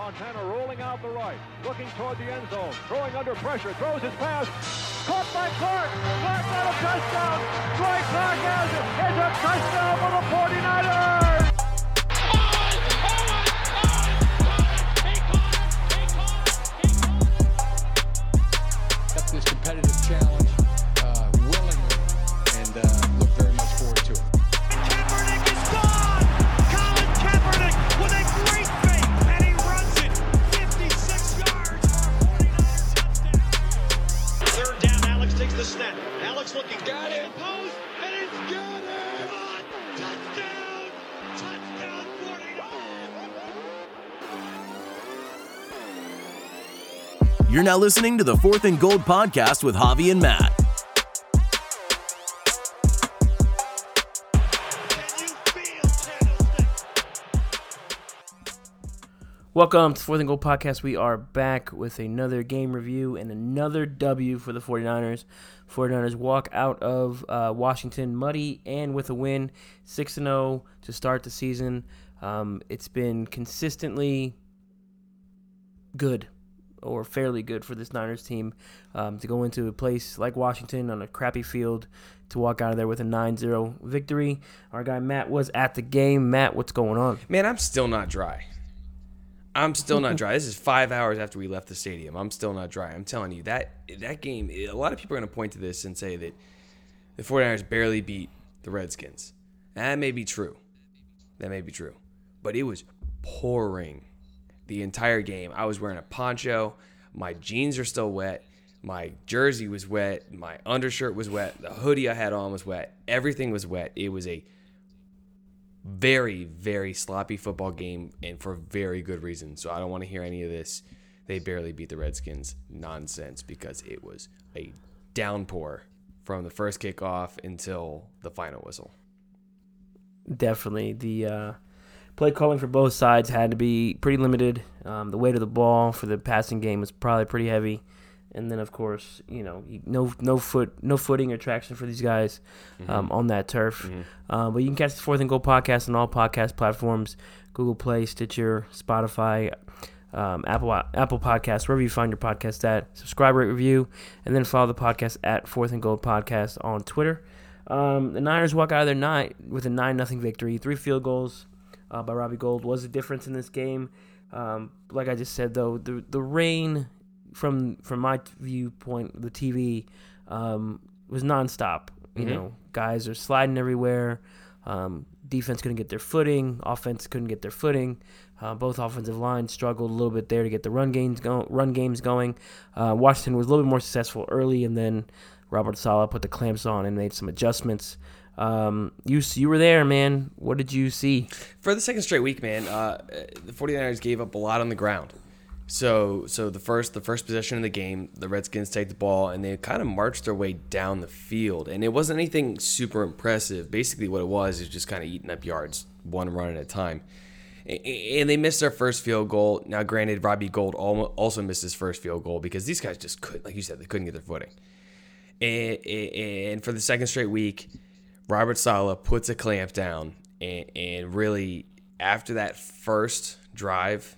Montana rolling out the right, looking toward the end zone, throwing under pressure, throws his pass. Caught by Clark. Clark got a touchdown. Dwight Clark has it. It's a touchdown for the 49ers. Now listening to the Fourth and Gold podcast with Javi and Matt. Welcome to Fourth and Gold Podcast. We are back with another game review and another W for the 49ers. 49ers walk out of uh, Washington muddy and with a win, 6 0 to start the season. Um, it's been consistently good or fairly good for this Niners team um, to go into a place like Washington on a crappy field to walk out of there with a 9 0 victory. Our guy Matt was at the game. Matt, what's going on? Man, I'm still not dry. I'm still not dry. This is five hours after we left the stadium. I'm still not dry. I'm telling you that that game. A lot of people are going to point to this and say that the 49ers barely beat the Redskins. That may be true. That may be true. But it was pouring the entire game. I was wearing a poncho. My jeans are still wet. My jersey was wet. My undershirt was wet. The hoodie I had on was wet. Everything was wet. It was a very, very sloppy football game and for very good reason. So I don't want to hear any of this. They barely beat the Redskins nonsense because it was a downpour from the first kickoff until the final whistle. definitely the uh, play calling for both sides had to be pretty limited. Um, the weight of the ball for the passing game was probably pretty heavy, and then of course you know no no foot no footing or traction for these guys um, on that turf. Uh, but you can catch the Fourth and Goal podcast on all podcast platforms: Google Play, Stitcher, Spotify. Um, Apple Apple Podcasts, wherever you find your podcast at. Subscribe, rate, review, and then follow the podcast at Fourth and Gold Podcast on Twitter. Um, the Niners walk out of their night with a nine nothing victory. Three field goals uh, by Robbie Gould was the difference in this game. Um, like I just said, though, the the rain from from my viewpoint, the TV um, was nonstop. You know, guys are sliding everywhere. Um, defense couldn't get their footing. Offense couldn't get their footing. Uh, both offensive lines struggled a little bit there to get the run games go- run games going. Uh, Washington was a little bit more successful early, and then Robert Saleh put the clamps on and made some adjustments. Um, you you were there, man. What did you see? For the second straight week, man, uh, the 49ers gave up a lot on the ground. So, so the first the first possession of the game, the Redskins take the ball and they kind of marched their way down the field, and it wasn't anything super impressive. Basically, what it was is just kind of eating up yards, one run at a time. And they missed their first field goal. Now, granted, Robbie Gould also missed his first field goal because these guys just couldn't, like you said, they couldn't get their footing. And, and for the second straight week, Robert Saleh puts a clamp down, and, and really, after that first drive,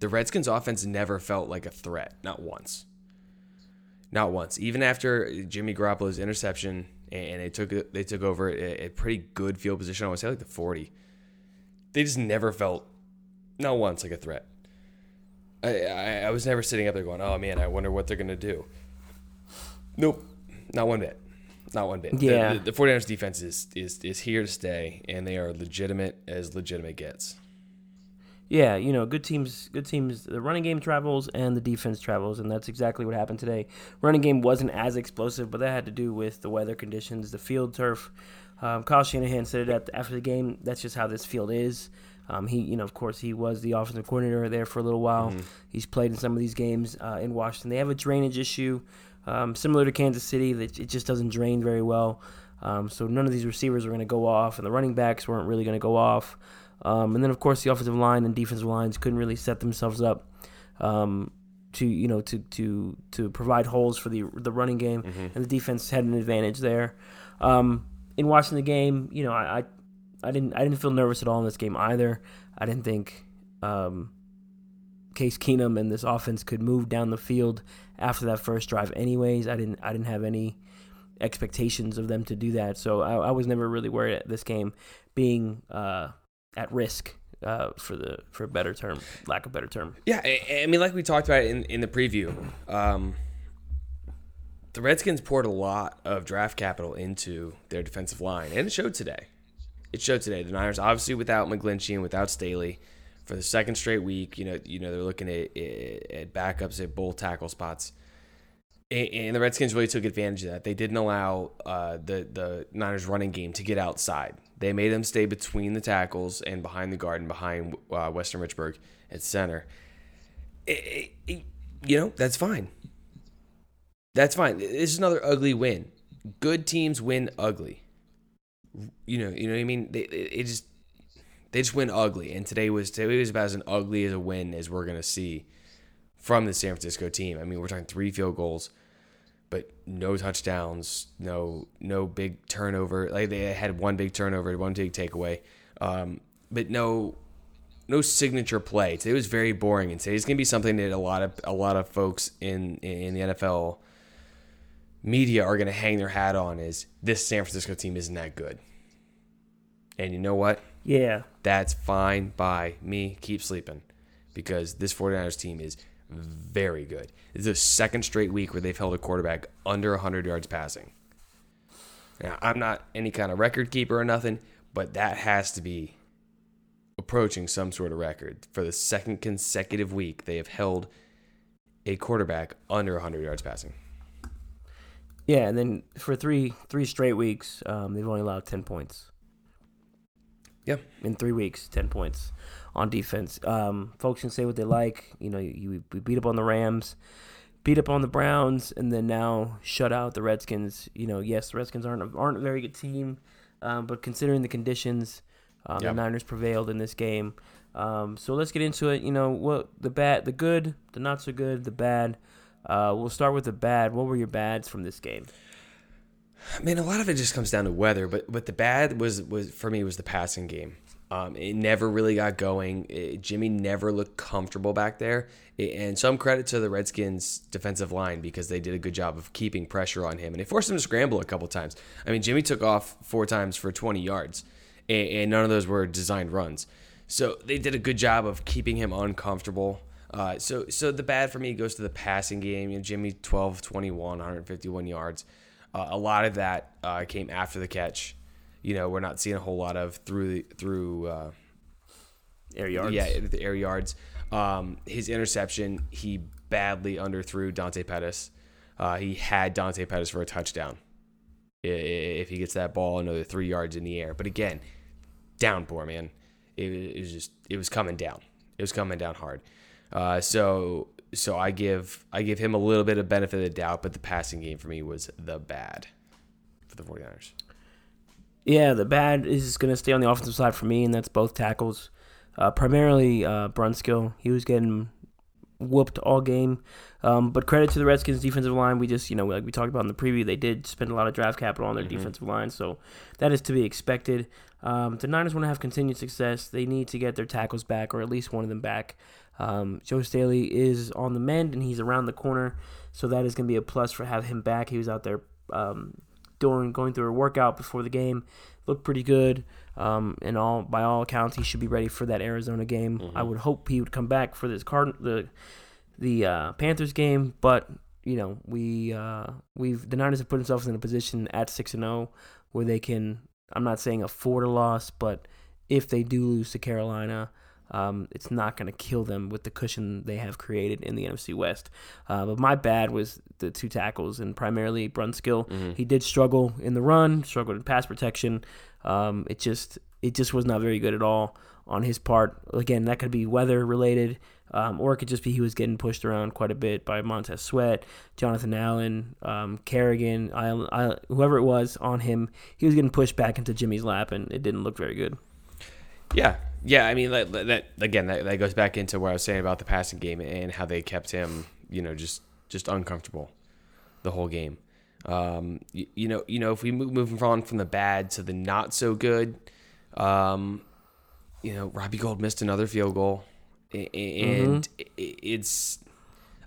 the Redskins' offense never felt like a threat, not once. Not once. Even after Jimmy Garoppolo's interception, and they took they took over a, a pretty good field position. I would say like the forty. They just never felt, not once, like a threat. I, I, I was never sitting up there going, "Oh man, I wonder what they're gonna do." Nope, not one bit. Not one bit. The- Yeah. The, the, 49ers defense is, is is here to stay, and they are legitimate as legitimate gets. Yeah, you know, good teams, good teams. The running game travels and the defense travels, and that's exactly what happened today. Running game wasn't as explosive, but that had to do with the weather conditions, the field turf. Um, Kyle Shanahan said it at, after the game. That's just how this field is. Um, he, you know, of course, he was the offensive coordinator there for a little while. He's played in some of these games uh, in Washington. They have a drainage issue, um, similar to Kansas City. That it just doesn't drain very well. Um, so none of these receivers are going to go off, and the running backs weren't really going to go off. Um, and then, of course, the offensive line and defensive lines couldn't really set themselves up um, to you know to to to provide holes for the the running game, and the defense had an advantage there. Um, in watching the game, you know, I, I I didn't I didn't feel nervous at all in this game either. I didn't think um, Case Keenum and this offense could move down the field after that first drive. Anyways, I didn't I didn't have any expectations of them to do that, so I, I was never really worried at this game being uh, at risk uh, for the for a better term, lack of better term. Yeah, I, I mean, like we talked about in in the preview, um, the Redskins poured a lot of draft capital into their defensive line, and it showed today. It showed today. The Niners, obviously, without McGlinchey and without Staley, for the second straight week, you know, you know they're looking at, at backups at both tackle spots, and, the Redskins really took advantage of that. They didn't allow uh, the the Niners running game to get outside. They made them stay between the tackles and behind the guard and behind uh, Weston Richburg at center. It, it, you know, that's fine. That's fine. This is another ugly win. Good teams win ugly. You know, you know what I mean. They, it just they just win ugly, and today was today was about as an ugly as a win as we're gonna see from the San Francisco team. I mean, we're talking three field goals, but no touchdowns, no no big turnover. Like they had one big turnover, one big takeaway, um, but no no signature play. Today was very boring, and today's gonna be something that a lot of a lot of folks in in the NFL media are gonna hang their hat on. Is this San Francisco team isn't that good? And you know what? Yeah, That's fine by me. Keep sleeping because this 49ers team is very good. It's the second straight week where they've held a quarterback under 100 yards passing. Now, I'm not any kind of record keeper or nothing, but that has to be approaching some sort of record. For the second consecutive week, they have held a quarterback under 100 yards passing. yeah, and then for three three straight weeks, um, they've only allowed ten points. Yeah. in three weeks, ten points on defense. Um, folks can say what they like. You know, you, we beat up on the Rams, beat up on the Browns, and then now shut out the Redskins. You know, yes, the Redskins aren't aren't a very good team, um, but considering the conditions, um, Yeah. the Niners prevailed in this game. Um, so let's get into it. You know, what the bad, the good, the not so good, the bad. Uh, we'll start with the bad. What were your bads from this game? I mean, a lot of it just comes down to weather, but but the bad was was for me was the passing game. Um, it never really got going. It- Jimmy never looked comfortable back there, It- and some credit to the Redskins' defensive line because they did a good job of keeping pressure on him, and they forced him to scramble a couple times. I mean, Jimmy took off four times for 20 yards, and, and none of those were designed runs. So they did a good job of keeping him uncomfortable. Uh, so so the bad for me goes to the passing game. You know, Jimmy 12, 21, 151 yards. Uh, a lot of that uh, came after the catch. You know, we're not seeing a whole lot of through through uh, Air yards. yeah the air yards. Um, his interception, he badly underthrew Dante Pettis. Uh, he had Dante Pettis for a touchdown. If he gets that ball another three yards in the air, but again, downpour, man. It, it was just it was coming down. It was coming down hard. Uh, so so I give I give him a little bit of benefit of the doubt, but the passing game for me was the bad for the 49ers. Yeah, the bad is going to stay on the offensive side for me, and that's both tackles. Uh, primarily uh, Brunskill. He was getting whooped all game. Um, but credit to the Redskins defensive line. We just, you know, like we talked about in the preview, they did spend a lot of draft capital on their defensive line, so that is to be expected. Um, the Niners want to have continued success. They need to get their tackles back, or at least one of them back. Um, Joe Staley is on the mend, and he's around the corner, so that is going to be a plus for have him back. He was out there um, doing going through a workout before the game, looked pretty good. Um, and all by all accounts, he should be ready for that Arizona game. I would hope he would come back for this card the the uh, Panthers game, but you know we uh, we've the Niners have put themselves in a position at six and zero where they can. I'm not saying afford a loss, but if they do lose to Carolina, um, it's not going to kill them with the cushion they have created in the NFC West. Uh, but my bad was the two tackles and primarily Brunskill. He did struggle in the run, struggled in pass protection. Um, it just it just was not very good at all on his part. Again, that could be weather related, um, or it could just be he was getting pushed around quite a bit by Montez Sweat, Jonathan Allen, um, Kerrigan, I, I, whoever it was on him. He was getting pushed back into Jimmy's lap, and it didn't look very good. Yeah, yeah. I mean, that, that again, that, that goes back into what I was saying about the passing game and how they kept him, you know, just just uncomfortable the whole game. Um, you, you know, you know, if we move moving on from the bad to the not so good, um, you know, Robbie Gould missed another field goal. And it's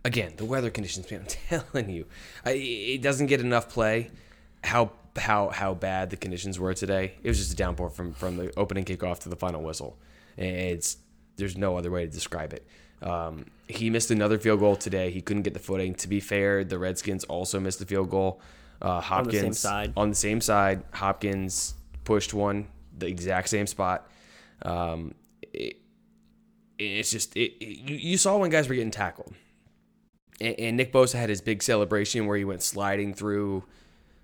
again the weather conditions. Man, I'm telling you, I, it doesn't get enough play. How how how bad the conditions were today. It was just a downpour from from the opening kickoff to the final whistle. It's there's no other way to describe it. Um, he missed another field goal today. He couldn't get the footing. To be fair, the Redskins also missed a field goal. Uh, Hopkins same side. on the same side. Hopkins pushed one the exact same spot. Um, it, it's just it, it- you, you saw when guys were getting tackled, and, and Nick Bosa had his big celebration where he went sliding through,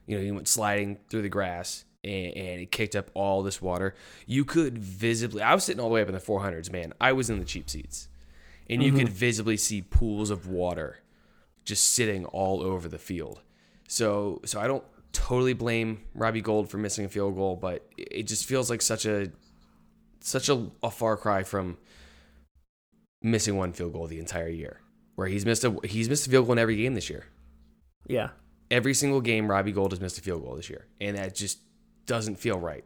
you know, he went sliding through the grass and, and it kicked up all this water. You could visibly. I was sitting all the way up in the 400s, man. I was in the cheap seats, and you mm-hmm. could visibly see pools of water just sitting all over the field. So so I don't totally blame Robbie Gould for missing a field goal, but it just feels like such a such a, a far cry from missing one field goal the entire year. Where he's missed a he's missed a field goal in every game this year. Yeah. Every single game, Robbie Gould has missed a field goal this year, and that just doesn't feel right.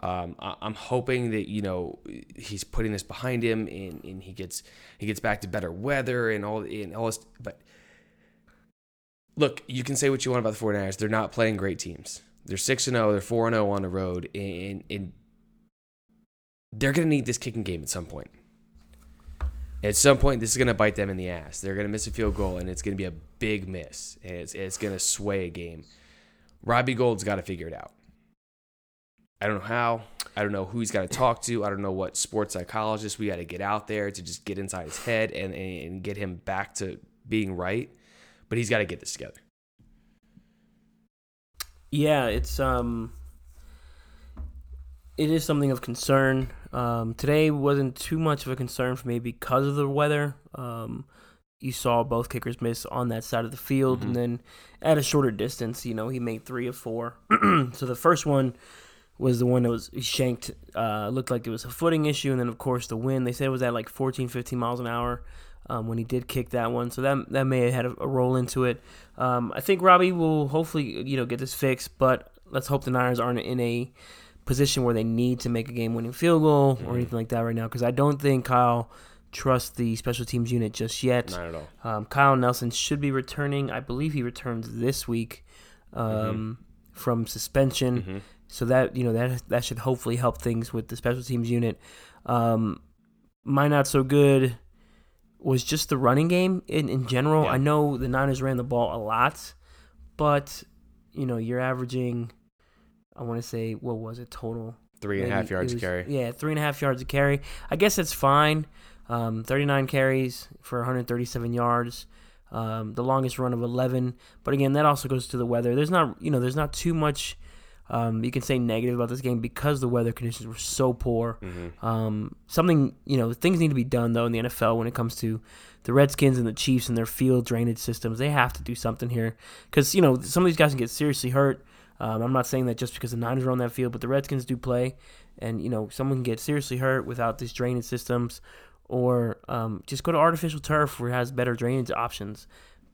Um, I, I'm hoping that you know he's putting this behind him, and, and he gets he gets back to better weather and all and all this. But look, you can say what you want about the 49ers. They're not playing great teams. They're six and zero. They're four and zero on the road, and, and they're going to need this kicking game at some point. At some point, this is going to bite them in the ass. They're going to miss a field goal, and it's going to be a big miss, and it's, it's going to sway a game. Robbie Gould's got to figure it out. I don't know how. I don't know who he's got to talk to. I don't know what sports psychologist we got to get out there to just get inside his head and, and, and get him back to being right. But he's got to get this together. Yeah, it's um it is something of concern. Um, today wasn't too much of a concern for me because of the weather. Um, you saw both kickers miss on that side of the field, and then at a shorter distance, you know, he made three of four. so the first one was the one that was shanked. Uh, looked like it was a footing issue, and then of course the wind. They said it was at like 14, 15 miles an hour um, when he did kick that one. So that that may have had a, a role into it. Um, I think Robbie will hopefully you know get this fixed, but let's hope the Niners aren't in a position where they need to make a game-winning field goal or anything like that right now. Because I don't think Kyle trusts the special teams unit just yet. Not at all. Um, Kyle Nelson should be returning. I believe he returns this week um, from suspension. So that you know that that should hopefully help things with the special teams unit. Um, my not so good was just the running game in, in general. Yeah. I know the Niners ran the ball a lot, but you know you're averaging. I want to say what was it total? Three and a half yards was- carry. Yeah, three and a half yards a carry. I guess it's fine. Um, 39 carries for 137 yards. Um, the longest run of 11. But again, that also goes to the weather. There's not, you know, there's not too much um, you can say negative about this game because the weather conditions were so poor. Um, something, you know, things need to be done though in the NFL when it comes to the Redskins and the Chiefs and their field drainage systems. They have to do something here because you know some of these guys can get seriously hurt. Um, I'm not saying that just because the Niners are on that field, but the Redskins do play, and you know someone can get seriously hurt without these drainage systems, or um, just go to artificial turf where it has better drainage options.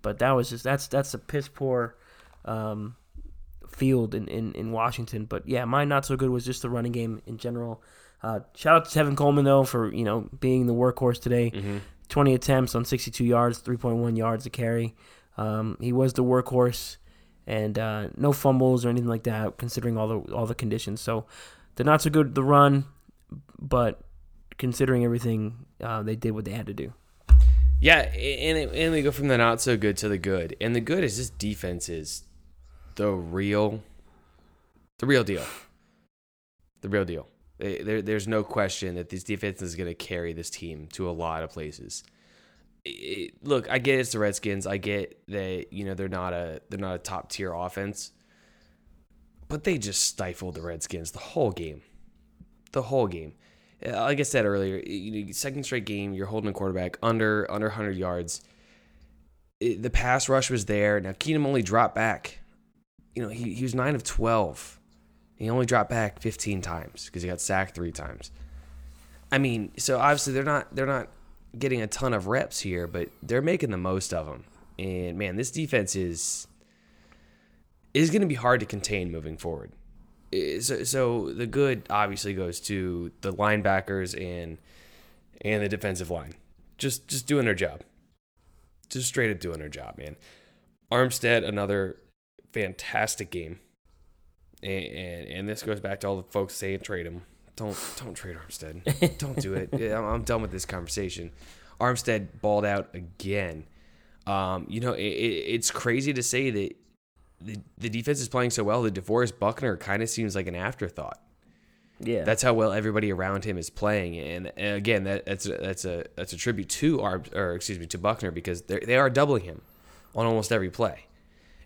But that was just that's that's a piss poor um, field in, in, in Washington. But yeah, mine not so good was just the running game in general. Uh, shout out to Tevin Coleman though for you know being the workhorse today. 20 attempts on 62 yards, 3.1 yards a carry. Um, he was the workhorse, and uh, no fumbles or anything like that, considering all the all the conditions. So they're not so good at the run, but considering everything, uh, they did what they had to do. Yeah, and and we go from the not so good to the good, and the good is this defense is the real, the real deal, the real deal. There, there's no question that this defense is going to carry this team to a lot of places. It- look, I get it's the Redskins. I get that you know they're not a they're not a top tier offense, but they just stifled the Redskins the whole game, the whole game. Uh, Like I said earlier, you know, second straight game, you're holding a quarterback under under 100 yards. It- the pass rush was there. Now Keenum only dropped back. You know, he, he was nine of 12. He only dropped back 15 times because he got sacked three times. I mean, so obviously they're not they're not getting a ton of reps here, but they're making the most of them. And man, this defense is is going to be hard to contain moving forward. So, so the good obviously goes to the linebackers and and the defensive line. just just doing their job. Just straight up doing their job, man. Armstead, another fantastic game. And, and and this goes back to all the folks saying trade him. Don't don't trade Armstead. don't do it. I'm, I'm done with this conversation. Armstead balled out again. Um, you know, it, it, it's crazy to say that the, the defense is playing so well that DeForest Buckner kind of seems like an afterthought. Yeah, That's how well everybody around him is playing, and, and again, that, that's a, that's a that's a tribute to Arm or excuse me to Buckner because they they are doubling him on almost every play,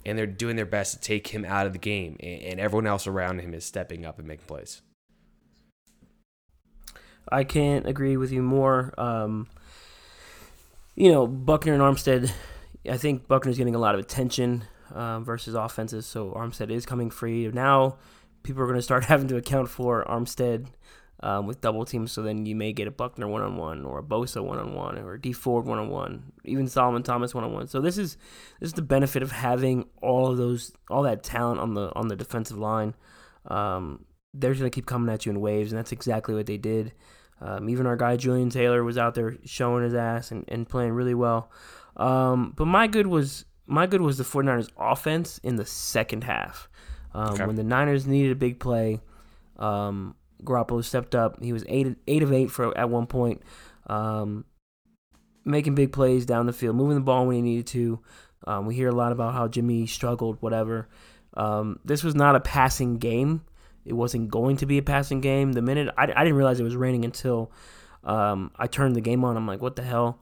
and they're doing their best to take him out of the game, and, and everyone else around him is stepping up and making plays. I can't agree with you more. Um, you know, Buckner and Armstead. I think Buckner's getting a lot of attention um, versus offenses, so Armstead is coming free now. People are going to start having to account for Armstead um, with double teams, so then you may get a Buckner one on one, or a Bosa one on one, or a Dee Ford one on one, even Solomon Thomas one on one. So this is this is the benefit of having all of those, all that talent on the on the defensive line. Um, they're going to keep coming at you in waves, and that's exactly what they did. Um, even our guy Julian Taylor was out there showing his ass and, and playing really well. Um, but my good was my good was the 49ers offense in the second half. Um, Okay. When the Niners needed a big play, um, Garoppolo stepped up. He was eight eight of eight for at one point, um, making big plays down the field, moving the ball when he needed to. Um, we hear a lot about how Jimmy struggled, whatever. Um, this was not a passing game. It wasn't going to be a passing game. The minute I, I didn't realize it was raining until um, I turned the game on. I'm like, what the hell?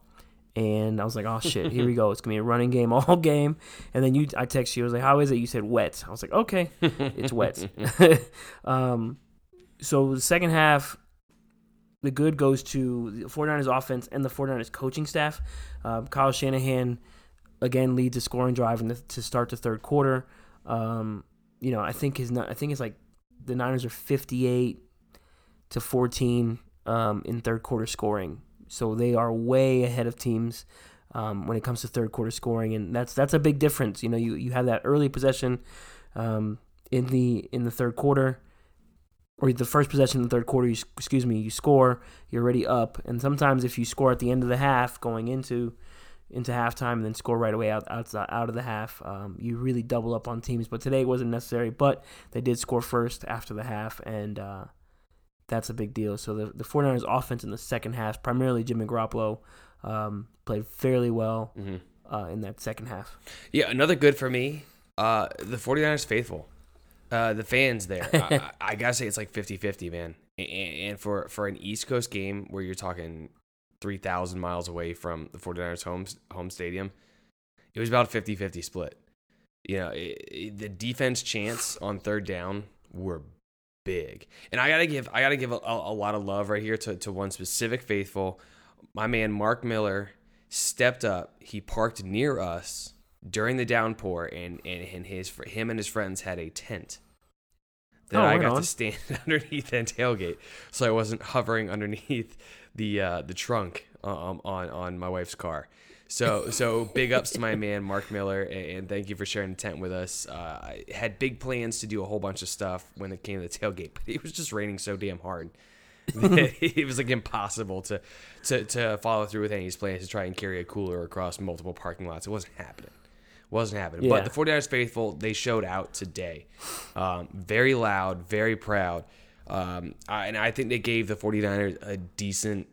And I was like, oh shit, here we go. It's gonna be a running game all game. And then you, I text you. I was like, how is it? You said wet. I was like, okay, it's wet. um, so the second half, the good goes to the 49ers offense and the 49ers coaching staff. Um, Kyle Shanahan again leads a scoring drive the, to start the third quarter. Um, you know, I think his I think it's like the Niners are 58 to 14 um, in third quarter scoring. So they are way ahead of teams um, when it comes to third quarter scoring, and that's that's a big difference. You know, you, you have that early possession um, in the in the third quarter, or the first possession in the third quarter. You, excuse me, you score, you're already up, and sometimes if you score at the end of the half, going into into halftime, and then score right away out out, out of the half, um, you really double up on teams. But today it wasn't necessary, but they did score first after the half, and uh, that's a big deal. So the, the 49ers offense in the second half, primarily Jimmy Garoppolo, um, played fairly well Mhm. uh, in that second half. Yeah, another good for me. Uh, the 49ers faithful. Uh, the fans there. I, I, I gotta say it's like 50-50, man. And, and for for an East Coast game where you're talking 3,000 miles away from the 49ers home home stadium, it was about a 50-50 split. You know, it, it- the defense chance on third down were big. And I gotta give I gotta give a, a, a lot of love right here to, to one specific faithful. My man Mark Miller stepped up. He parked near us during the downpour, and and, and his him and his friends had a tent that Oh, I got on. to stand underneath and tailgate, so I wasn't hovering underneath the uh, the trunk um, on on my wife's car. So so big ups to my man Mark Miller, and, thank you for sharing the tent with us. Uh, I had big plans to do a whole bunch of stuff when it came to the tailgate, but it was just raining so damn hard. that it was like impossible to, to to follow through with any of his plans to try and carry a cooler across multiple parking lots. It wasn't happening. Wasn't happening. Yeah. But the 49ers faithful, they showed out today. Um, very loud, very proud. Um, I, and I think they gave the 49ers a decent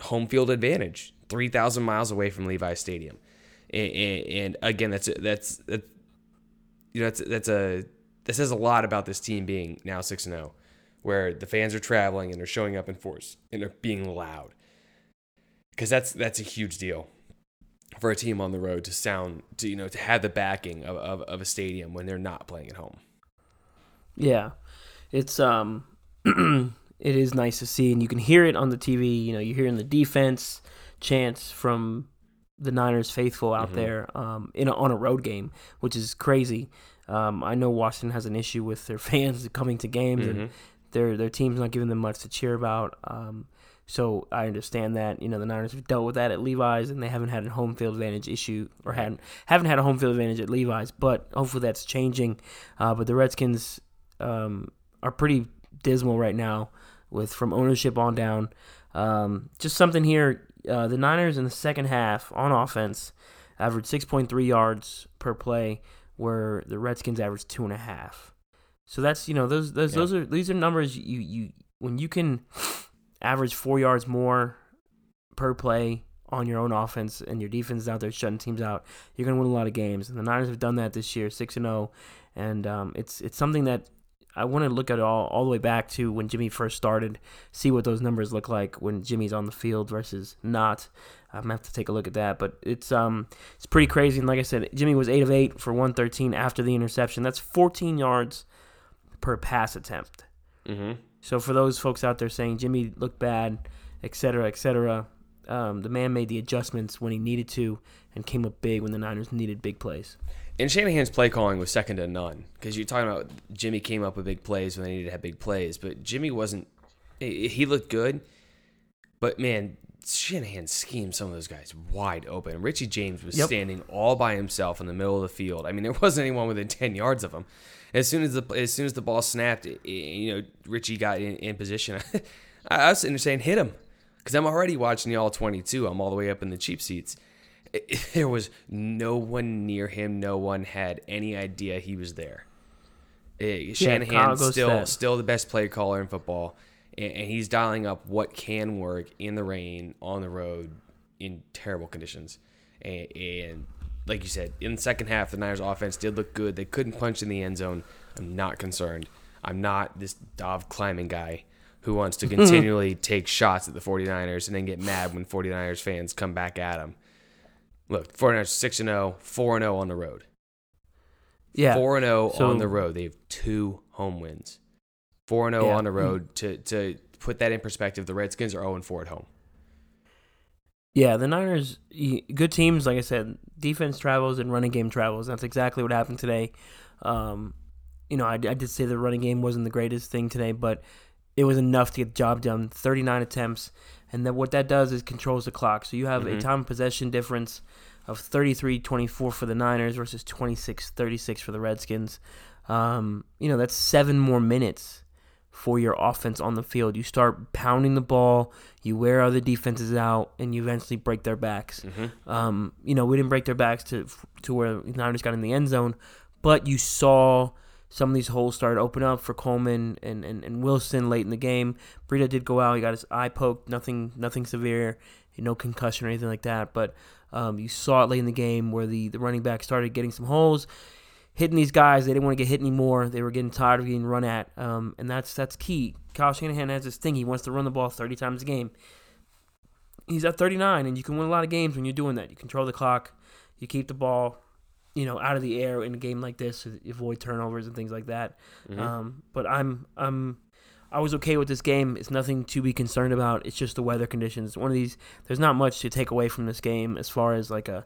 home field advantage 3,000 miles away from Levi Stadium. And, and, and again, that's that's that, you know that's that's a that says a lot about this team being now 6 and 0 where the fans are traveling and they're showing up in force and they're being loud. Cuz that's that's a huge deal for a team on the road to sound to you know to have the backing of, of, of a stadium when they're not playing at home. Yeah, it's um, it is nice to see, and you can hear it on the TV. You know, you're hearing the defense chants from the Niners faithful out there um, in a, on a road game, which is crazy. Um, I know Washington has an issue with their fans coming to games and their their team's not giving them much to cheer about. Um, so I understand that. You know, the Niners have dealt with that at Levi's, and they haven't had a home field advantage issue, or hadn't haven't had a home field advantage at Levi's. But hopefully that's changing. Uh, but the Redskins um, are pretty dismal right now, with from ownership on down. Um, just something here, uh, the Niners in the second half on offense averaged 6.3 yards per play, where the Redskins averaged two and a half. So that's you know those those Yeah. those are these are numbers you you when you can average four yards more per play on your own offense and your defense is out there shutting teams out, you're gonna win a lot of games. And the Niners have done that this year, six and zero, and um, it's it's something that I want to look at all all the way back to when Jimmy first started, see what those numbers look like when Jimmy's on the field versus not. I'm gonna have to take a look at that, but it's um it's pretty crazy. And like I said, Jimmy was eight of eight for 113 after the interception. That's 14 yards per pass attempt. Mm-hmm. So for those folks out there saying Jimmy looked bad, et cetera, et cetera, um, the man made the adjustments when he needed to and came up big when the Niners needed big plays. And Shanahan's play calling was second to none because you're talking about Jimmy came up with big plays when they needed to have big plays, but Jimmy wasn't. He looked good, but man, Shanahan schemed some of those guys wide open. Richie James was Yep. standing all by himself in the middle of the field. I mean, there wasn't anyone within ten yards of him. As soon as the as soon as the ball snapped, it- you know, Richie got in, in position. I, I was sitting there saying, "Hit him," because I'm already watching the all 22. I'm all the way up in the cheap seats. It- there was no one near him. No one had any idea he was there. Eh, Shanahan still still the best play caller in football, and, and he's dialing up what can work in the rain, on the road, in terrible conditions. And, and like you said, in the second half, the Niners' offense did look good. They couldn't punch in the end zone. I'm not concerned. I'm not this Dov Kleiman guy who wants to continually take shots at the 49ers and then get mad when 49ers fans come back at him. Look, 49ers 6 and 0, 4 and 0 on the road. Yeah, 4 and 0 So- on the road. They have two home wins. 4 and 0 Yeah. on the road. To to put that in perspective, the Redskins are 0 and 4 at home. Yeah, the Niners, good teams. Like I said, defense travels and running game travels. That's exactly what happened today. Um, you know, I, I did say the running game wasn't the greatest thing today, but it was enough to get the job done. 39 attempts, and then what that does is controls the clock. So you have a time of possession difference of 33-24 for the Niners versus 26-36 for the Redskins. Um, you know, that's seven more minutes for your offense on the field. You start pounding the ball, you wear other defenses out, and you eventually break their backs. Um, you know, we didn't break their backs to to where the Niners got in the end zone, but you saw some of these holes started open up for Coleman and, and, and Wilson late in the game. Breida did go out; he got his eye poked, nothing nothing severe, no concussion or anything like that. But um, you saw it late in the game where the, the running back started getting some holes hitting these guys. They didn't want to get hit anymore. They were getting tired of getting run at, um, and that's that's key. Kyle Shanahan has this thing. He wants to run the ball 30 times a game. He's at 39, and you can win a lot of games when you're doing that. You control the clock. You keep the ball, you know, out of the air in a game like this. Avoid turnovers and things like that. Um, but I'm I'm I was okay with this game. It's nothing to be concerned about. It's just the weather conditions. One of these. There's not much to take away from this game as far as like a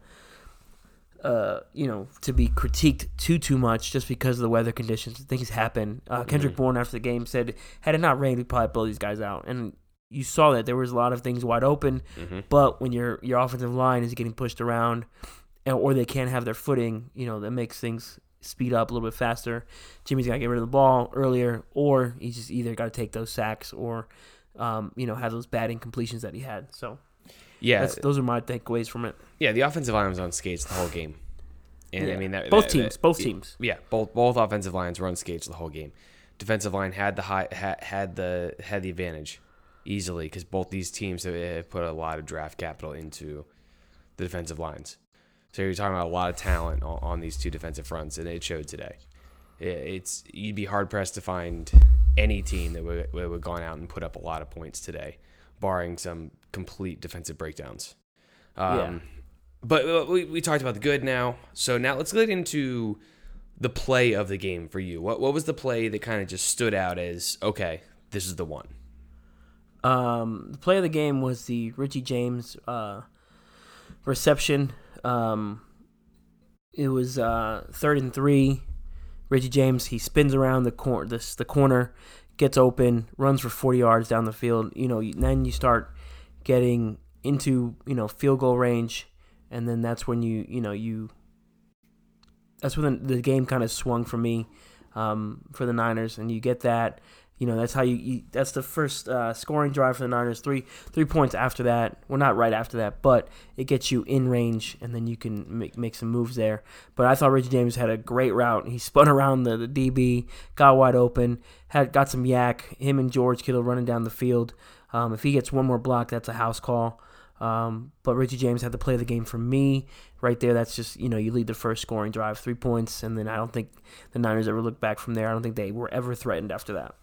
uh, you know, to be critiqued too too much just because of the weather conditions. Things happen. Uh, Kendrick Bourne after the game said, "Had it not rained, we'd probably blow these guys out." And you saw that there was a lot of things wide open, but when your your offensive line is getting pushed around, and- or they can't have their footing, you know, that makes things speed up a little bit faster. Jimmy's got to get rid of the ball earlier, or he's just either got to take those sacks or, um, you know, have those bad incompletions that he had. So Yeah, that's, those are my takeaways from it. yeah. The offensive line was on skates the whole game, and I Yeah. mean that, Both that- teams, that- both teams. Yeah, both both offensive lines were on skates the whole game. Defensive line had the high had, had the had the advantage easily because both these teams have, have put a lot of draft capital into the defensive lines. So you're talking about a lot of talent on, on these two defensive fronts, and it showed today. It, it's you'd be hard pressed to find any team that would, would have gone out and put up a lot of points today, barring some complete defensive breakdowns. Um, Yeah. But uh, we, we talked about the good now. So now let's get into the play of the game for you. What what was the play that kind of just stood out as okay, this is the one? Um, the play of the game was the Richie James uh, reception. Um, it was uh, third and three. Richie James he spins around the corner, this the corner, gets open, runs for forty yards down the field. You know, then you start getting into you know field goal range, and then that's when you you know you. That's when the, the game kind of swung for me, um, for the Niners, and you get that. You know, that's how you. you that's the first uh, scoring drive for the Niners. Three three points after that. Well, not right after that, but it gets you in range, and then you can make make some moves there. But I thought Richie James had a great route. He spun around the, the DB, got wide open, had got some YAC. Him and George Kittle running down the field. Um, if he gets one more block, that's a house call. Um, but Richie James had to play the game for me right there. That's just you know you lead the first scoring drive, three points, and then I don't think the Niners ever looked back from there. I don't think they were ever threatened after that.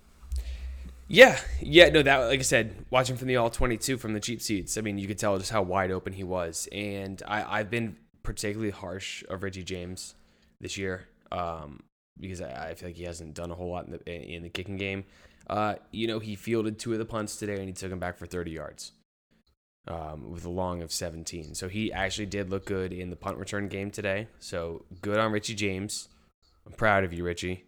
Yeah, yeah, no, that like I said, watching from the all twenty-two from the cheap seats, I mean, you could tell just how wide open he was, and I, I've been particularly harsh of Reggie James this year um, because I, I feel like he hasn't done a whole lot in the in the kicking game. Uh, you know, he fielded two of the punts today, and he took them back for thirty yards um, with a long of seventeen. So he actually did look good in the punt return game today. So good on Richie James. I'm proud of you, Richie.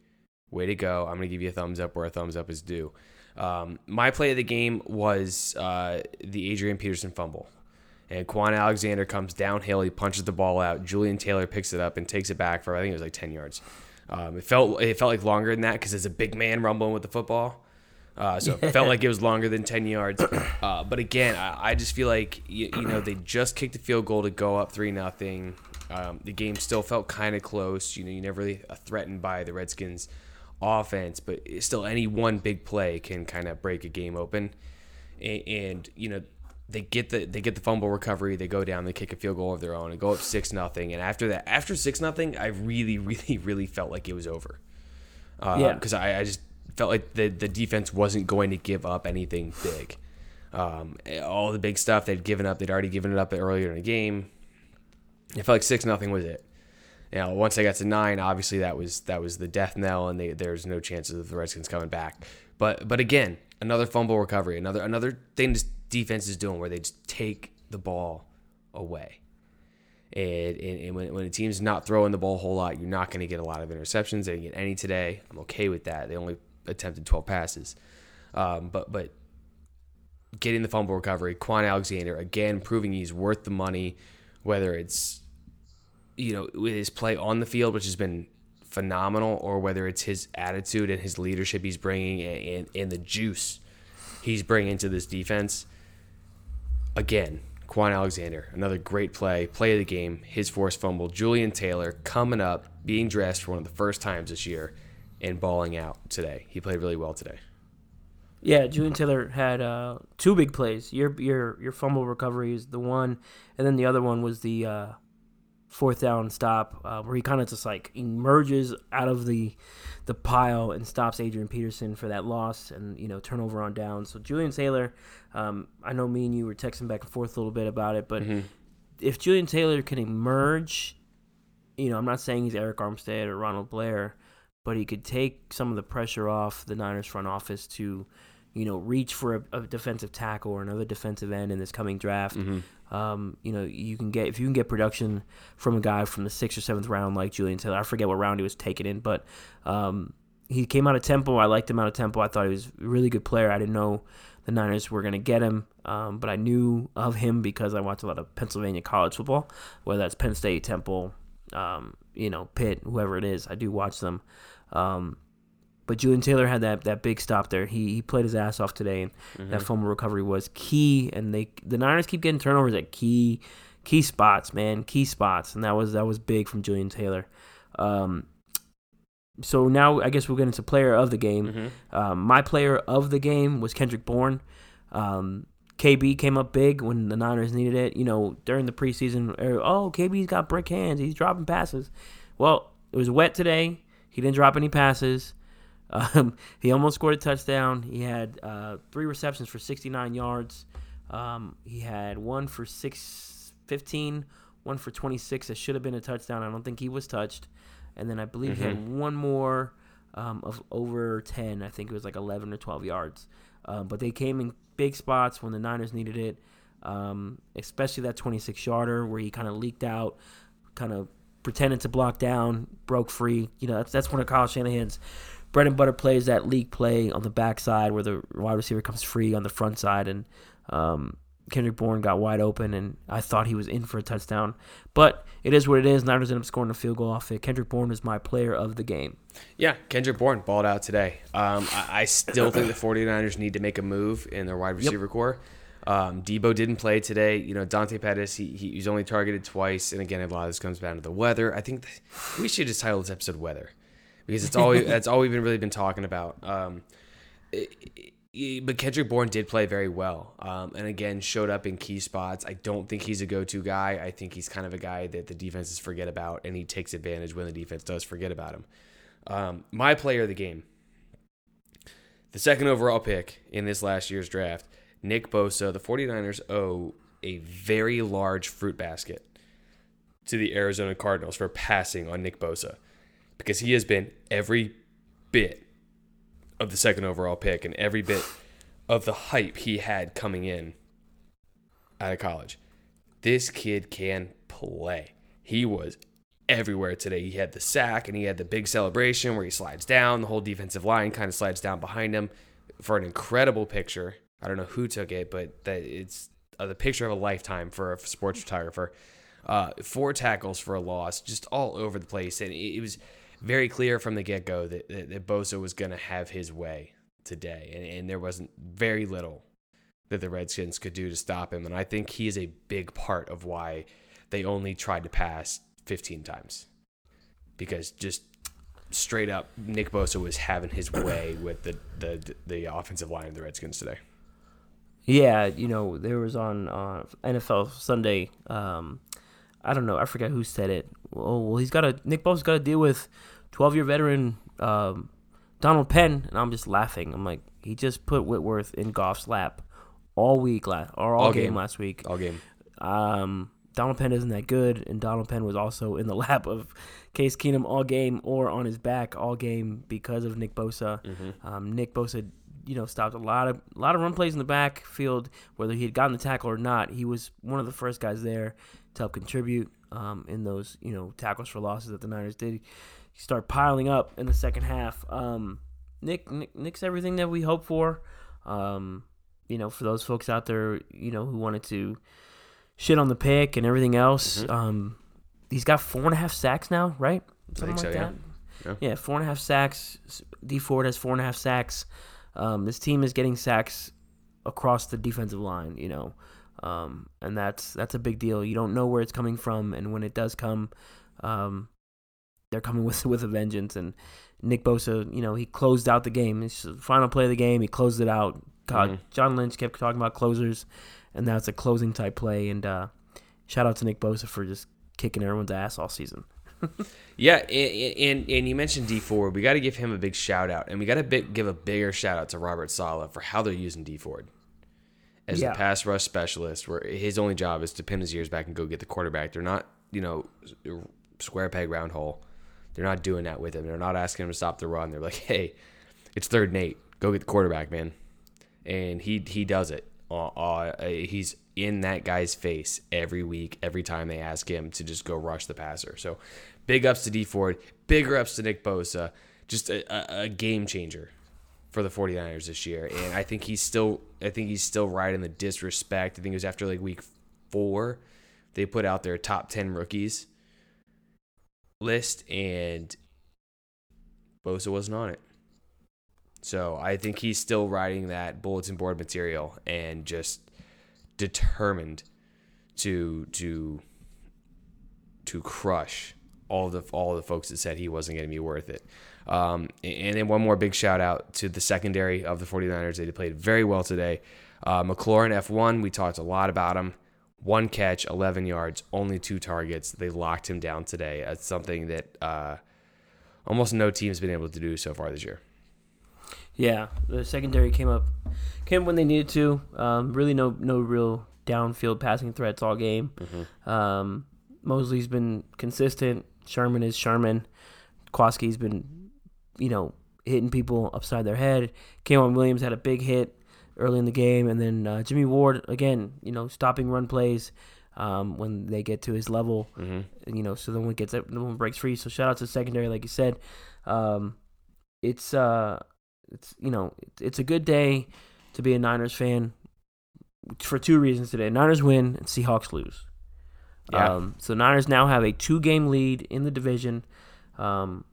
Way to go! I'm gonna give you a thumbs up where a thumbs up is due. Um, my play of the game was uh, the Adrian Peterson fumble. And Kwon Alexander comes downhill. He punches the ball out. Julian Taylor picks it up and takes it back for I think it was like ten yards. Um, it felt it felt like longer than that because it's a big man rumbling with the football. Uh, so it felt like it was longer than ten yards. Uh, but again, I, I, just feel like you, you, know they just kicked the field goal to go up three nothing. Um, the game still felt kind of close. You know, you never really threatened by the Redskins offense, but still any one big play can kind of break a game open. And, and, you know they get the they get the fumble recovery, they go down, they kick a field goal of their own, and go up six nothing. And after that, after six nothing, I really, really, really felt like it was over. Uh, yeah, because I, I just felt like the the defense wasn't going to give up anything big. Um, all the big stuff they'd given up, they'd already given it up earlier in the game. It felt like six nothing was it you know, once they got to nine, obviously that was that was the death knell, and they, there's no chances of the Redskins coming back. But but again, another fumble recovery, another another thing this defense is doing where they just take the ball away. And, and, and when, when a team's not throwing the ball a whole lot, you're not going to get a lot of interceptions. They didn't get any today. I'm okay with that. They only attempted 12 passes. Um, but but getting the fumble recovery, Kwon Alexander again proving he's worth the money, whether it's you know, with his play on the field, which has been phenomenal, or whether it's his attitude and his leadership he's bringing and, and the juice he's bringing to this defense. Again, Kwon Alexander, another great play, play of the game, his forced fumble. Julian Taylor coming up, being dressed for one of the first times this year, and balling out today. He played really well today. Yeah, Julian Taylor had uh, two big plays. Your your your fumble recovery is the one, and then the other one was the uh, fourth down stop uh, where he kind of just like emerges out of the the pile and stops Adrian Peterson for that loss and you know turnover on down. So Julian Taylor, um, I know me and you were texting back and forth a little bit about it, but mm-hmm. if Julian Taylor can emerge, you know I'm not saying he's Arik Armstead or Ronald Blair, but he could take some of the pressure off the Niners front office to you know, reach for a, a, defensive tackle or another defensive end in this coming draft. Mm-hmm. Um, you know, you can get if you can get production from a guy from the sixth or seventh round like Julian Taylor. I forget what round he was taken in, but um, he came out of Temple. I liked him out of Temple. I thought he was a really good player. I didn't know the Niners were going to get him, um, but I knew of him because I watched a lot of Pennsylvania college football, whether that's Penn State, Temple, um, you know, Pitt, whoever it is. I do watch them. Um, but Julian Taylor had that, that big stop there. He he played his ass off today, and mm-hmm. that fumble recovery was key. And they the Niners keep getting turnovers at key key spots, man, key spots, and that was that was big from Julian Taylor. Um, so now I guess we'll get into player of the game. Mm-hmm. Um, my player of the game was Kendrick Bourne. Um, KB came up big when the Niners needed it. You know, during the preseason, er, oh, KB's got brick hands. He's dropping passes. Well, it was wet today. He didn't drop any passes. Um, he almost scored a touchdown. He had uh, three receptions for 69 yards. Um, he had one for 6, 15, one for 26. That should have been a touchdown. I don't think he was touched. And then I believe mm-hmm. he had mm-hmm. one more um, of over 10. I think it was like 11 or 12 yards. Uh, but they came in big spots when the Niners needed it, um, especially that 26 yarder where he kind of leaked out, kind of pretended to block down, broke free. You know, that's, that's one of Kyle Shanahan's bread and butter plays that leak play on the backside where the wide receiver comes free on the front side and um, Kendrick Bourne got wide open, and I thought he was in for a touchdown. But it is what it is. Niners end up scoring a field goal off it. Kendrick Bourne is my player of the game. Yeah, Kendrick Bourne balled out today. Um, I, I still think the 49ers need to make a move in their wide receiver core. Um, Deebo didn't play today. You know, Dante Pettis, he, he was only targeted twice. And again, a lot of this comes down to the weather. I think th- we should just title this episode Weather because it's all, we, that's all we've been really been talking about. Um, it- it- but Kendrick Bourne did play very well, um, and again showed up in key spots. I don't think he's a go-to guy. I think he's kind of a guy that the defenses forget about, and he takes advantage when the defense does forget about him. Um, my player of the game, the second overall pick in this last year's draft, Nick Bosa. The 49ers owe a very large fruit basket to the Arizona Cardinals for passing on Nick Bosa because he has been every bit of the second overall pick and every bit of the hype he had coming in out of college. This kid can play. He was everywhere today. He had the sack and he had the big celebration where he slides down. The whole defensive line kind of slides down behind him for an incredible picture. I don't know who took it, but that it's uh, the picture of a lifetime for a sports photographer. Uh, four tackles for a loss, just all over the place, and it, it was very clear from the get go that, that, that Bosa was going to have his way today, and, and there wasn't very little that the Redskins could do to stop him. And I think he is a big part of why they only tried to pass 15 times because just straight up Nick Bosa was having his way with the the, the offensive line of the Redskins today. Yeah, you know, there was on uh, NFL Sunday. Um, I don't know, I forget who said it. Oh well, he's got a Nick Bosa's got to deal with twelve year veteran um, Donald Penn, and I'm just laughing. I'm like, he just put Whitworth in Goff's lap all week last or all, All game. game. last week. All game. Um, Donald Penn isn't that good, and Donald Penn was also in the lap of Case Keenum all game or on his back all game because of Nick Bosa. Um, Nick Bosa, you know, stopped a lot of a lot of run plays in the backfield, whether he had gotten the tackle or not. He was one of the first guys there to help contribute um, in those you know tackles for losses that the Niners did start piling up in the second half. Um, Nick, Nick Nick's everything that we hope for. Um, you know, for those folks out there, you know, who wanted to shit on the pick and everything else. Um, he's got four and a half sacks now, right? Something think like so, yeah. that. Yeah. Yeah, four and a half sacks. Dee Ford has four and a half sacks. Um, this team is getting sacks across the defensive line, you know, um, and that's that's a big deal. You don't know where it's coming from, and when it does come, um, they're coming with with a vengeance. And Nick Bosa, you know, he closed out the game. It's the final play of the game. He closed it out. God, Mhm. John Lynch kept talking about closers, and that's a closing type play. And uh, shout out to Nick Bosa for just kicking everyone's ass all season. Yeah, and and, and you mentioned Dee Ford. We got to give him a big shout out, and we got to give a bigger shout out to Robert Saleh for how they're using Dee Ford as Yeah. the pass rush specialist. Where his only job is to pin his ears back and go get the quarterback. They're not, you know, square peg round hole. They're not doing that with him. They're not asking him to stop the run. They're like, hey, it's third and eight. Go get the quarterback, man. And he he does it. Uh, uh, he's in that guy's face every week, every time they ask him to just go rush the passer. So, big ups to Dee Ford, bigger ups to Nick Bosa. Just a, a, a game changer for the 49ers this year. And I think he's still I think he's still in the disrespect. I think it was after like week four, they put out their top ten rookies list and Bosa wasn't on it. So I think he's still riding that bulletin board material and just determined to to to crush all the all the folks that said he wasn't going to be worth it. Um, and then one more big shout out to the secondary of the 49ers. They played very well today. Uh, McLaurin F1, we talked a lot about him. One catch, 11 yards, only two targets. They locked him down today. That's something that uh, almost no team's been able to do so far this year. Yeah, the secondary came up came when they needed to. Um, really, no no real downfield passing threats all game. Um, Moseley's been consistent. Sherman is Sherman. Kwaski's been, you know, hitting people upside their head. K'Waun Williams had a big hit early in the game, and then uh, Jimmy Ward again, you know, stopping run plays um, when they get to his level. You know, so then one gets the one breaks free. So shout out to the secondary, like you said. Um, it's uh, it's you know, it's, it's a good day to be a Niners fan. for two reasons today. Niners win and Seahawks lose. Yeah. Um, so Niners now have a two game lead in the division. Um,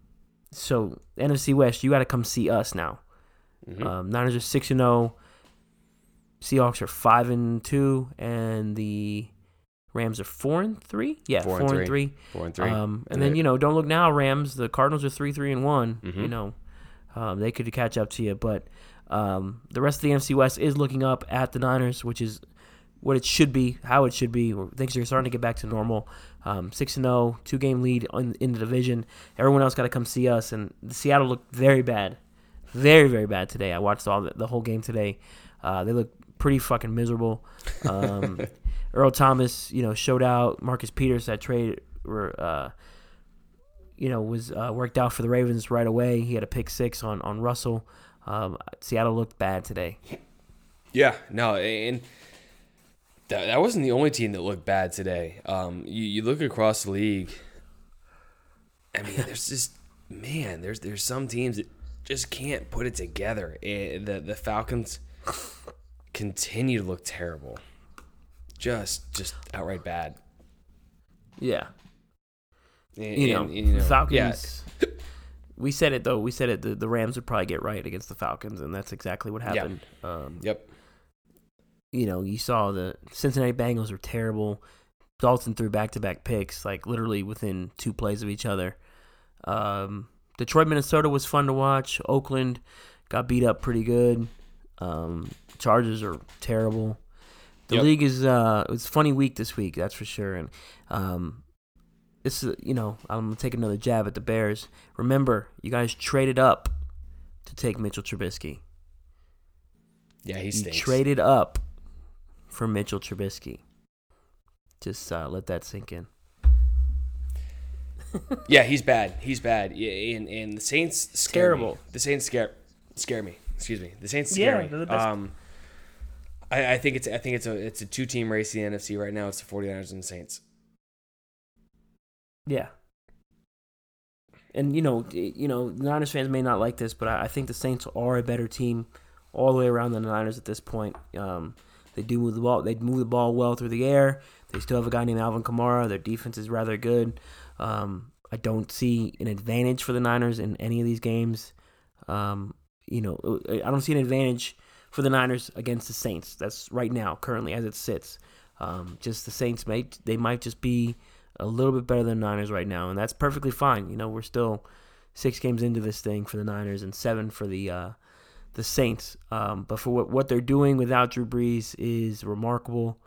so NFC West, you got to come see us now. Mm-hmm. Um, Niners are six and zero. Seahawks are five and two, and the Rams are four and three. Yeah, Four four, and and three. Four and three. Um, and And then you know, don't look now, Rams. The Cardinals are three, three, and one. You Mhm. know, um, they could catch up to you, but um, the rest of the NFC West is looking up at the Niners, which is what it should be, how it should be. Things are starting to get back to normal. Um, Six and zero, two game lead in, in the division. Everyone else got to come see us, and Seattle looked very bad, very very bad today. I watched all the, the whole game today. Uh, they look pretty fucking miserable. Um, Earl Thomas, you know, showed out. Marcus Peters, that trade, were, uh, you know, was uh, worked out for the Ravens right away. He had a pick six on on Russell. Um, Seattle looked bad today. Yeah, no, and that, that wasn't the only team that looked bad today. Um, you, you look across the league. I mean, there's just man, there's there's some teams that just can't put it together. Eh, the the Falcons continue to look terrible, just just outright bad. Yeah, And- you know, and- and, you know, Falcons. yeah, We said it though. We said it. The, the Rams would probably get right against the Falcons, and that's exactly what Yeah. happened. Um, Yep. You know, you saw the Cincinnati Bengals were terrible. Dalton threw back to back picks, like literally within two plays of each other. Um, Detroit, Minnesota was fun to watch. Oakland got beat up pretty good. Um, Chargers are terrible. The Yep. league is uh, it was a funny week this week, that's for sure. And um, this is you know I'm gonna take another jab at the Bears. Remember, you guys traded up to take Mitchell Trubisky. Yeah, he You traded up for Mitchell Trubisky. Just uh, let that sink in. Yeah, he's bad. He's bad. Yeah, and and the Saints scare Terrible. Me. The Saints scare scare me. Excuse me. The Saints scare Yeah, me. they're the best. Um, I, I think it's I think it's a it's a two team race in the NFC right now. It's the 49ers and the Saints. Yeah. And you know, you know, the Niners fans may not like this, but I, I think the Saints are a better team all the way around than the Niners at this point. Um, they do move the ball. They move the ball well through the air. They still have a guy named Alvin Kamara. Their defense is rather good. Um, I don't see an advantage for the Niners in any of these games. Um, you know, I don't see an advantage for the Niners against the Saints. That's right now, currently as it sits. Um, just the Saints might they might just be a little bit better than the Niners right now, and that's perfectly fine. You know, we're still six games into this thing for the Niners and seven for the uh, the Saints. Um, but for what what they're doing without Drew Brees is remarkable.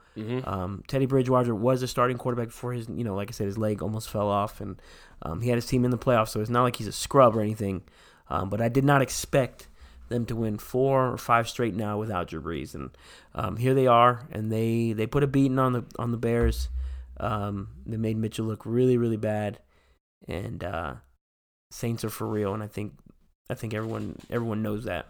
Um, Teddy Bridgewater was a starting quarterback before his, you know, like I said, his leg almost fell off, and um, he had his team in the playoffs. So it's not like he's a scrub or anything. Um, but I did not expect them to win four or five straight now without Drew Brees, and um, here they are, and they they put a beating on the on the Bears. Um, they made Mitchell look really really bad, and uh, Saints are for real, and I think I think everyone everyone knows that.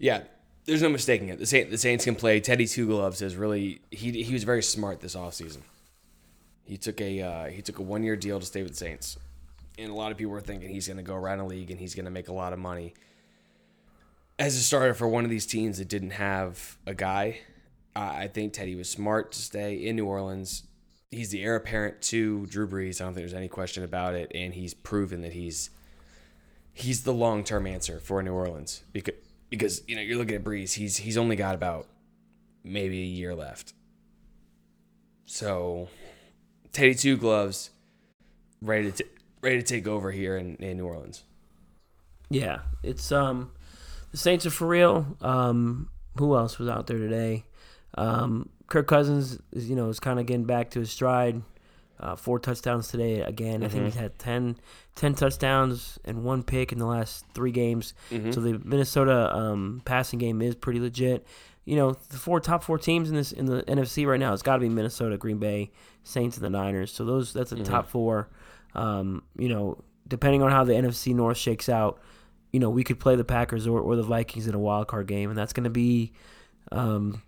Yeah, there's no mistaking it. The Saints, the Saints can play. Teddy Two Gloves is really he he was very smart this offseason. He took a uh, he took a one year deal to stay with the Saints, and a lot of people were thinking he's going to go around the league and he's going to make a lot of money. As a starter for one of these teams that didn't have a guy, I I think Teddy was smart to stay in New Orleans. He's the heir apparent to Drew Brees. I don't think there's any question about it, and he's proven that he's he's the long term answer for New Orleans because because you know you're looking at Brees. He's he's only got about maybe a year left. So Teddy Two Gloves ready to t- ready to take over here in, in New Orleans. Yeah, it's um the Saints are for real. Um, who else was out there today? Um, Kirk Cousins is you know is kind of getting back to his stride. Uh, four touchdowns today again. I think he's had 10, 10 touchdowns and one pick in the last three games. So the Minnesota um, passing game is pretty legit. You know, the four top four teams in this in the NFC right now, it's got to be Minnesota, Green Bay, Saints, and the Niners. So those that's the top four. Um, you know, depending on how the NFC North shakes out, you know, we could play the Packers or, or the Vikings in a wild card game, and that's going to be, um,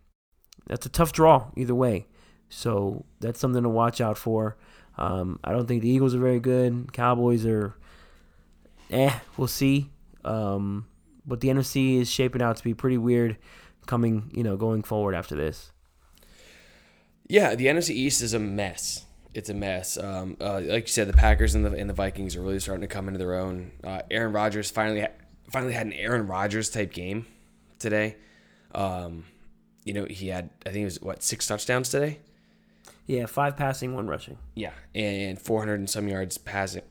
that's a tough draw either way. So that's something to watch out for. Um, I don't think the Eagles are very good. Cowboys are, eh, we'll see. Um, but the NFC is shaping out to be pretty weird coming, you know, going forward after this. Yeah, the NFC East is a mess. It's a mess. Um, uh, like you said, the Packers and the and the Vikings are really starting to come into their own. Uh, Aaron Rodgers finally ha- finally had an Aaron Rodgers type game today. Um, you know, he had I think it was what six touchdowns today. Yeah, five passing, one rushing. Yeah, and 400 and some yards passing.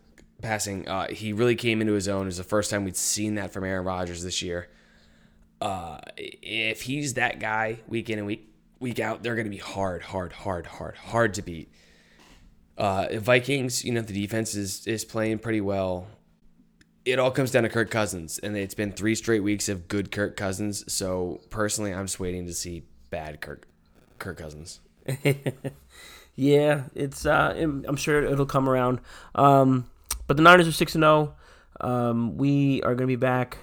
Passing, uh, he really came into his own. It was the first time we'd seen that from Aaron Rodgers this year. Uh, if he's that guy week in and week week out, they're going to be hard, hard, hard, hard, hard to beat. Uh, Vikings, you know, the defense is is playing pretty well. It all comes down to Kirk Cousins, and it's been three straight weeks of good Kirk Cousins. So personally, I'm just waiting to see bad Kirk Kirk Cousins. Yeah, it's. Uh, I'm sure it'll come around. Um, but the Niners are six and zero. Um, we are going to be back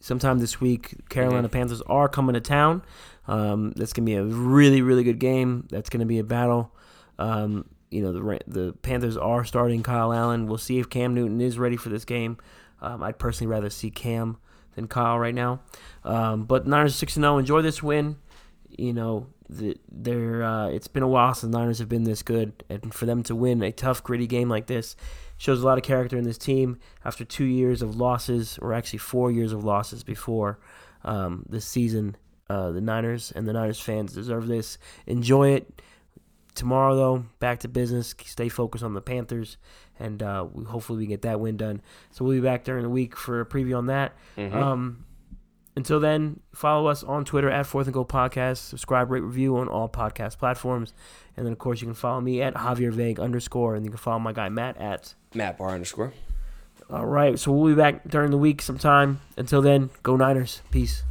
sometime this week. Carolina Panthers are coming to town. Um, that's going to be a really really good game. That's going to be a battle. Um, you know the the Panthers are starting Kyle Allen. We'll see if Cam Newton is ready for this game. Um, I'd personally rather see Cam than Kyle right now. Um, but Niners six and zero. Enjoy this win. You know the, they're. Uh, it's been a while since the Niners have been this good, and for them to win a tough, gritty game like this shows a lot of character in this team. After two years of losses, or actually four years of losses before um, this season, uh, the Niners and the Niners fans deserve this. Enjoy it. Tomorrow, though, back to business. Stay focused on the Panthers, and uh, we, hopefully we get that win done. So we'll be back during the week for a preview on that. Um, until then, follow us on Twitter at Fourth and Goal Podcast. Subscribe, rate, review on all podcast platforms, and then of course you can follow me at Javier Vague underscore, and you can follow my guy Matt at. Matt Barr underscore. All right, so we'll be back during the week sometime. Until then, go Niners. Peace.